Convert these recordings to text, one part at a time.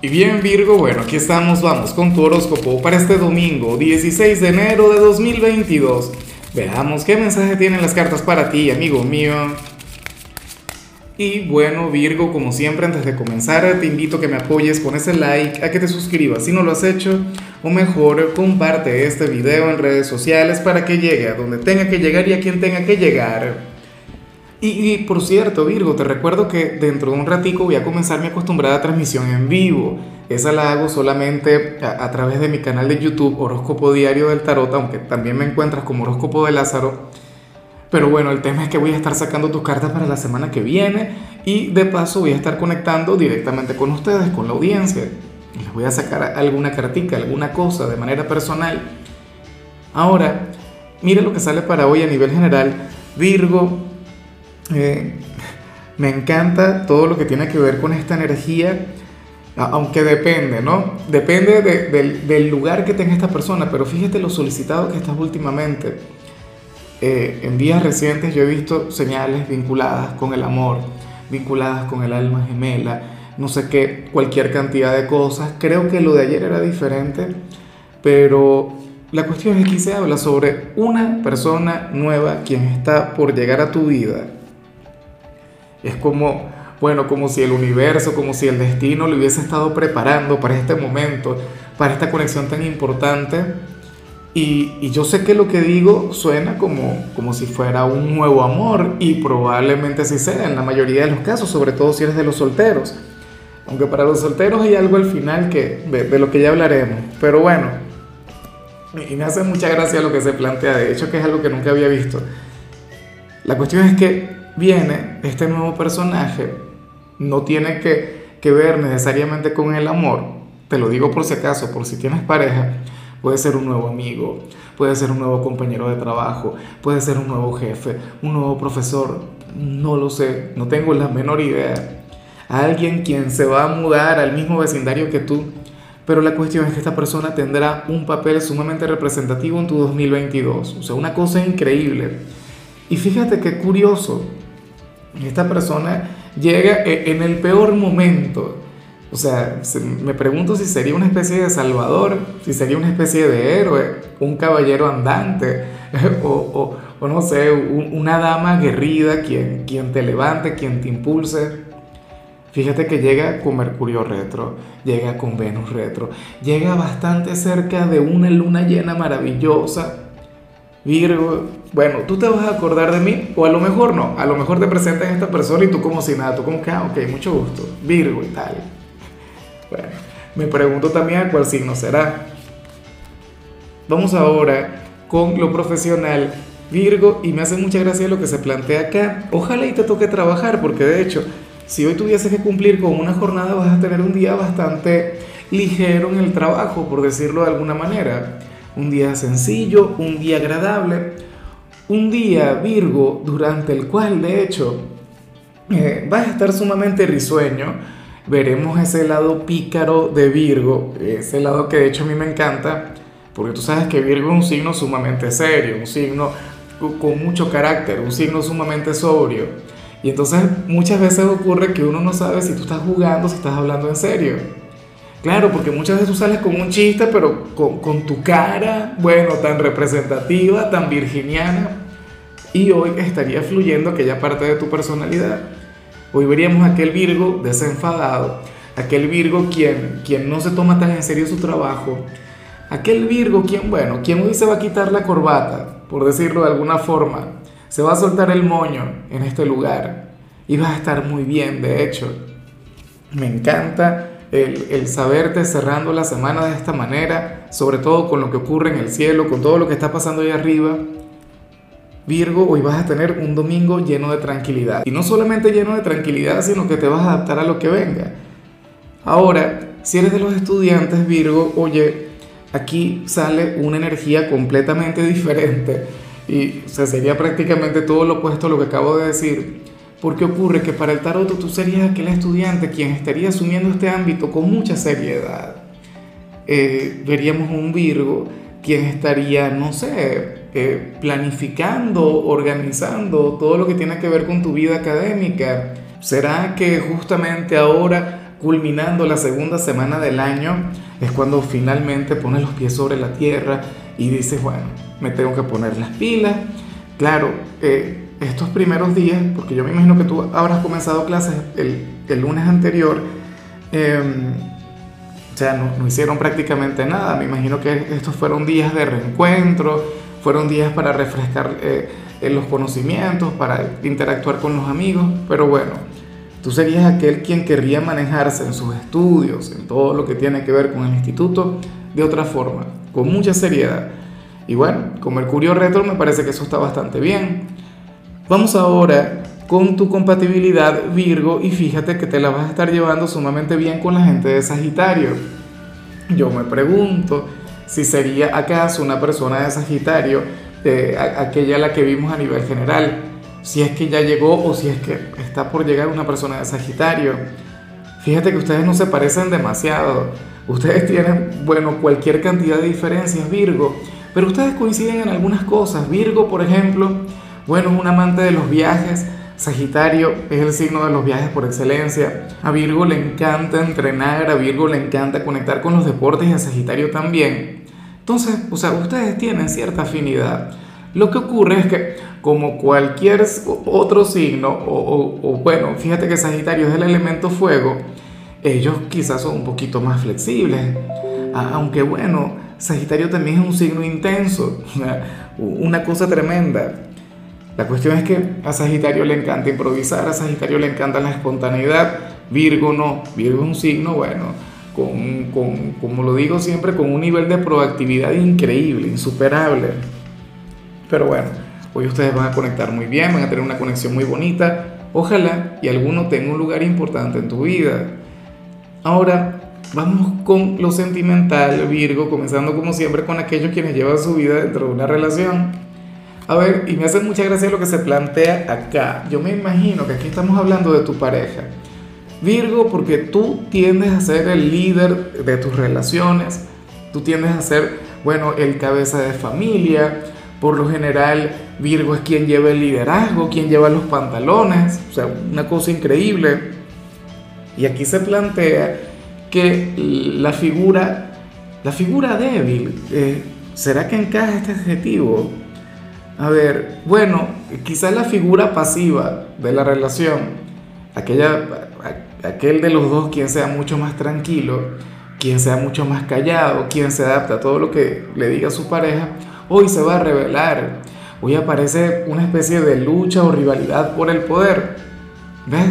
Y bien Virgo, bueno, aquí estamos, vamos con tu horóscopo para este domingo, 16 de enero de 2022. Veamos qué mensaje tienen las cartas para ti, amigo mío. Y bueno Virgo, como siempre, antes de comenzar, te invito a que me apoyes con ese like, a que te suscribas si no lo has hecho, o mejor, comparte este video en redes sociales para que llegue a donde tenga que llegar y a quien tenga que llegar. Y, por cierto, Virgo, te recuerdo que dentro de un ratico voy a comenzar mi acostumbrada transmisión en vivo. Esa la hago solamente a, través de mi canal de YouTube, Horóscopo Diario del Tarot, aunque también me encuentras como Horóscopo de Lázaro. Pero bueno, el tema es que voy a estar sacando tus cartas para la semana que viene y de paso voy a estar conectando directamente con ustedes, con la audiencia. Les voy a sacar alguna cartica, alguna cosa de manera personal. Ahora, mire lo que sale para hoy a nivel general. Virgo, eh, me encanta todo lo que tiene que ver con esta energía, aunque depende, ¿no? Depende del, lugar que tenga esta persona, pero fíjate lo solicitado que estás últimamente. Eh, en días recientes yo he visto señales vinculadas con el amor, vinculadas con el alma gemela, no sé qué, cualquier cantidad de cosas. Creo que lo de ayer era diferente, pero la cuestión es que se habla sobre una persona nueva quien está por llegar a tu vida es como, bueno, como si el universo, como si el destino le hubiese estado preparando para este momento, para esta conexión tan importante. Y, yo sé que lo que digo suena como, como si fuera un nuevo amor y probablemente así sea en la mayoría de los casos, sobre todo si eres de los solteros. Aunque para los solteros hay algo al final que, de, de lo que ya hablaremos. Pero bueno, y me hace mucha gracia lo que se plantea, de hecho que es algo que nunca había visto. La cuestión es que viene este nuevo personaje, no tiene que, ver necesariamente con el amor, te lo digo por si acaso, por si tienes pareja, puede ser un nuevo amigo, puede ser un nuevo compañero de trabajo, puede ser un nuevo jefe, un nuevo profesor, no lo sé, no tengo la menor idea. Alguien quien se va a mudar al mismo vecindario que tú, pero la cuestión es que esta persona tendrá un papel sumamente representativo en tu 2022, o sea, una cosa increíble. Y fíjate qué curioso, esta persona llega e, en el peor momento. O sea, me pregunto si sería una especie de salvador, si sería una especie de héroe, un caballero andante, o, no sé, una dama aguerrida quien, quien te levante, quien te impulse. Fíjate que llega con Mercurio retro, llega con Venus retro, llega bastante cerca de una luna llena maravillosa Virgo, bueno, tú te vas a acordar de mí, o a lo mejor no, a lo mejor te presentan esta persona y tú como si nada, tú como que, ah, ok, mucho gusto, Virgo y tal. Bueno, me pregunto también a cuál signo será. Vamos ahora con lo profesional, Virgo, y me hace mucha gracia lo que se plantea acá. Ojalá y te toque trabajar, porque de hecho, si hoy tuvieses que cumplir con una jornada, vas a tener un día bastante ligero en el trabajo, por decirlo de alguna manera un día sencillo, un día agradable, un día Virgo durante el cual de hecho eh, vas a estar sumamente risueño. Veremos ese lado pícaro de Virgo, ese lado que de hecho a mí me encanta, porque tú sabes que Virgo es un signo sumamente serio, un signo con mucho carácter, un signo sumamente sobrio. Y entonces muchas veces ocurre que uno no sabe si tú estás jugando, si estás hablando en serio. Claro, porque muchas veces tú sales con un chiste, pero con, tu cara, bueno, tan representativa, tan virginiana, y hoy estaría fluyendo aquella parte de tu personalidad. Hoy veríamos aquel Virgo desenfadado, aquel Virgo quien, quien no se toma tan en serio su trabajo, aquel Virgo quien, bueno, quien hoy se va a quitar la corbata, por decirlo de alguna forma, se va a soltar el moño en este lugar y va a estar muy bien, de hecho. Me encanta el, saberte cerrando la semana de esta manera, sobre todo con lo que ocurre en el cielo, con todo lo que está pasando ahí arriba. Virgo, hoy vas a tener un domingo lleno de tranquilidad. Y no solamente lleno de tranquilidad, sino que te vas a adaptar a lo que venga. Ahora, si eres de los estudiantes, Virgo, oye, aquí sale una energía completamente diferente. Y sería prácticamente todo lo opuesto a lo que acabo de decir. Porque ocurre que para el tarot tú serías aquel estudiante quien estaría asumiendo este ámbito con mucha seriedad. Eh, veríamos un Virgo quien estaría, no sé, eh, planificando, organizando todo lo que tiene que ver con tu vida académica. ¿Será que justamente ahora culminando la segunda semana del año, es cuando finalmente pones los pies sobre la tierra y dices, bueno, me tengo que poner las pilas. Claro, eh, estos primeros días, porque yo me imagino que tú habrás comenzado clases el, el lunes anterior, em, o sea, no, no, hicieron prácticamente nada. Me imagino que estos fueron días de reencuentro, fueron días para refrescar eh, los conocimientos, para interactuar con los amigos, pero bueno, tú serías aquel quien querría manejarse en sus estudios, en todo lo que tiene que ver con el instituto, de otra forma, con mucha seriedad. Y bueno, con Mercurio Retro me parece que eso está bastante bien. Vamos ahora con tu compatibilidad Virgo y fíjate que te la vas a estar llevando sumamente bien con la gente de Sagitario. Yo me pregunto si sería acaso una persona de Sagitario, aquella la que vimos a nivel general, si es que ya llegó o si es que está por llegar una persona de Sagitario. Fíjate que ustedes no se parecen demasiado. Ustedes tienen, bueno, cualquier cantidad de diferencias, Virgo, pero ustedes coinciden en algunas cosas. Virgo, por ejemplo, bueno, es un amante de los viajes. Sagitario es el signo de los viajes por excelencia. A Virgo le encanta entrenar, a Virgo le encanta conectar con los deportes y a Sagitario también. Entonces, o sea, ustedes tienen cierta afinidad. Lo que ocurre es que, como cualquier otro signo, o, bueno, fíjate que Sagitario es el elemento fuego, ellos quizás son un poquito más flexibles. Aunque bueno, Sagitario también es un signo intenso, una cosa tremenda. La cuestión es que a Sagitario le encanta improvisar, a Sagitario le encanta la espontaneidad, Virgo no, Virgo es un signo, bueno, con, con, como lo digo siempre, con un nivel de proactividad increíble, insuperable. Pero bueno, hoy ustedes van a conectar muy bien, van a tener una conexión muy bonita, ojalá y alguno tenga un lugar importante en tu vida. Ahora, vamos con lo sentimental, Virgo, comenzando como siempre con aquellos quienes llevan su vida dentro de una relación. A ver, y me hace mucha gracia lo que se plantea acá. Yo me imagino que aquí estamos hablando de tu pareja. Virgo, porque tú tiendes a ser el líder de tus relaciones, tú tiendes a ser, bueno, el cabeza de familia. Por lo general, Virgo es quien lleva el liderazgo, quien lleva los pantalones, o sea, una cosa increíble. Y aquí se plantea que la figura, la figura débil, eh, ¿será que encaja este adjetivo? A ver, bueno, quizás la figura pasiva de la relación, aquella, aquel de los dos quien sea mucho más tranquilo, quien sea mucho más callado, quien se adapta a todo lo que le diga su pareja, hoy se va a revelar. Hoy aparece una especie de lucha o rivalidad por el poder. ¿Ves?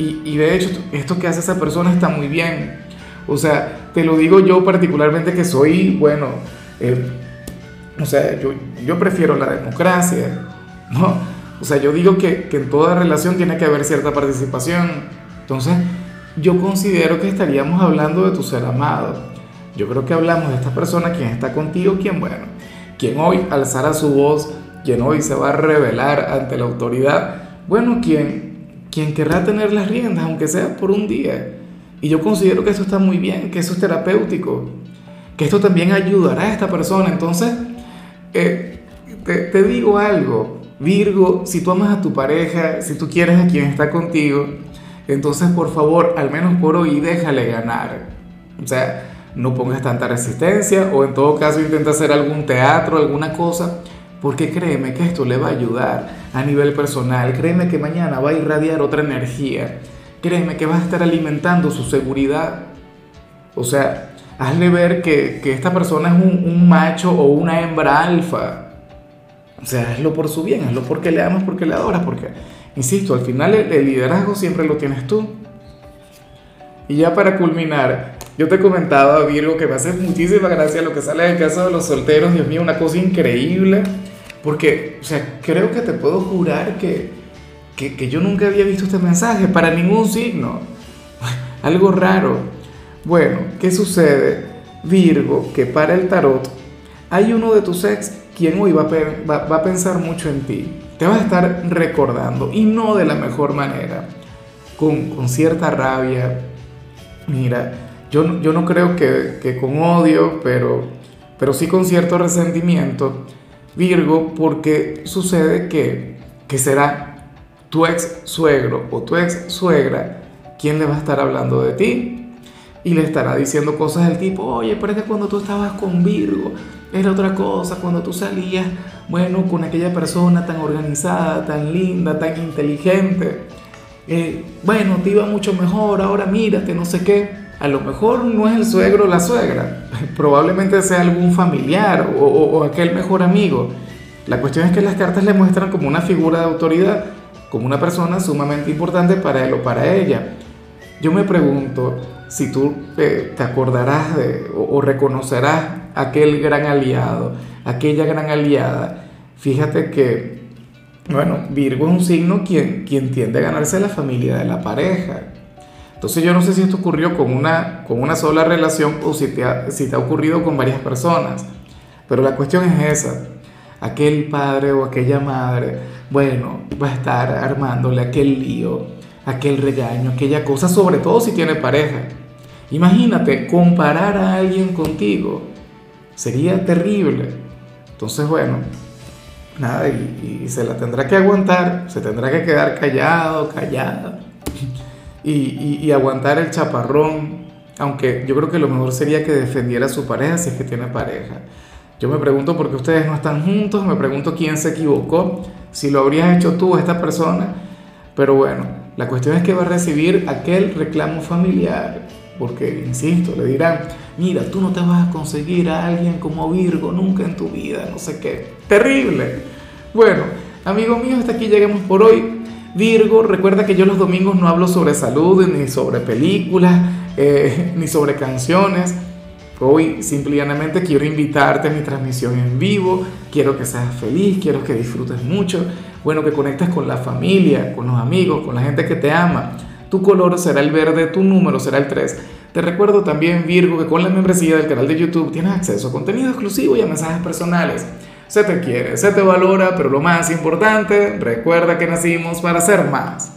Y, y de hecho, esto que hace esa persona está muy bien. O sea, te lo digo yo particularmente que soy, bueno, eh, o sea, yo, yo prefiero la democracia, ¿no? O sea, yo digo que, que en toda relación tiene que haber cierta participación. Entonces, yo considero que estaríamos hablando de tu ser amado. Yo creo que hablamos de esta persona, quien está contigo, quien, bueno, quien hoy alzará su voz, quien hoy se va a revelar ante la autoridad, bueno, quien, quien querrá tener las riendas, aunque sea por un día. Y yo considero que eso está muy bien, que eso es terapéutico, que esto también ayudará a esta persona. Entonces, te, digo algo, Virgo, si tú amas a tu pareja, si tú quieres a quien está contigo, entonces por favor, al menos por hoy, déjale ganar. O sea, no pongas tanta resistencia o en todo caso intenta hacer algún teatro, alguna cosa, porque créeme que esto le va a ayudar a nivel personal, créeme que mañana va a irradiar otra energía, créeme que va a estar alimentando su seguridad. O sea, hazle ver que, esta persona es un, macho o una hembra alfa. O sea, hazlo por su bien, hazlo porque le amas, porque le adoras, porque, insisto, al final el, liderazgo siempre lo tienes tú. Y ya para culminar, yo te comentaba, Virgo, que me hace muchísima gracia lo que sale del caso de los solteros. Dios mío, una cosa increíble. Porque, o sea, creo que te puedo jurar que, que, que yo nunca había visto este mensaje para ningún signo. Algo raro. Bueno, ¿qué sucede? Virgo, que para el tarot hay uno de tus ex quien hoy va a, pensar mucho en ti. Te va a estar recordando y no de la mejor manera, con, cierta rabia. Mira, yo, yo no creo que, con odio, pero, pero sí con cierto resentimiento. Virgo, porque sucede que, que será tu ex suegro o tu ex suegra ¿quién le va a estar hablando de ti? Y le estará diciendo cosas del tipo, oye, pero es que cuando tú estabas con Virgo era otra cosa, cuando tú salías, bueno, con aquella persona tan organizada, tan linda, tan inteligente, eh, bueno, te iba mucho mejor, ahora mírate, no sé qué. A lo mejor no es el suegro o la suegra, probablemente sea algún familiar o, o aquel mejor amigo. La cuestión es que las cartas le muestran como una figura de autoridad, como una persona sumamente importante para él o para ella. Yo me pregunto si tú te acordarás o, reconocerás aquel gran aliado, aquella gran aliada. Fíjate que, bueno, Virgo es un signo quien, quien tiende a ganarse la familia de la pareja. Entonces yo no sé si esto ocurrió con una, con una sola relación o si te, ha, si te ha ocurrido con varias personas. Pero la cuestión es esa. Aquel padre o aquella madre, bueno, va a estar armándole aquel lío aquel regaño, aquella cosa, sobre todo si tiene pareja. Imagínate comparar a alguien contigo, sería terrible. Entonces, bueno, nada, y, se la tendrá que aguantar, se tendrá que quedar callado, callada, y, y aguantar el chaparrón, aunque yo creo que lo mejor sería que defendiera a su pareja si es que tiene pareja. Yo me pregunto por qué ustedes no están juntos, me pregunto quién se equivocó, si lo habrías hecho tú esta persona, pero bueno, la cuestión es que va a recibir aquel reclamo familiar, porque, insisto, le dirán, mira, tú no te vas a conseguir a alguien como Virgo nunca en tu vida, no sé qué. Terrible. Bueno, amigos míos, hasta aquí llegamos por hoy. Virgo, recuerda que yo los domingos no hablo sobre salud, ni sobre películas, eh, ni sobre canciones. Hoy simplemente quiero invitarte a mi transmisión en vivo, quiero que seas feliz, quiero que disfrutes mucho bueno, que conectes con la familia, con los amigos, con la gente que te ama. Tu color será el verde, tu número será el 3. Te recuerdo también, Virgo, que con la membresía del canal de YouTube tienes acceso a contenido exclusivo y a mensajes personales. Se te quiere, se te valora, pero lo más importante, recuerda que nacimos para ser más.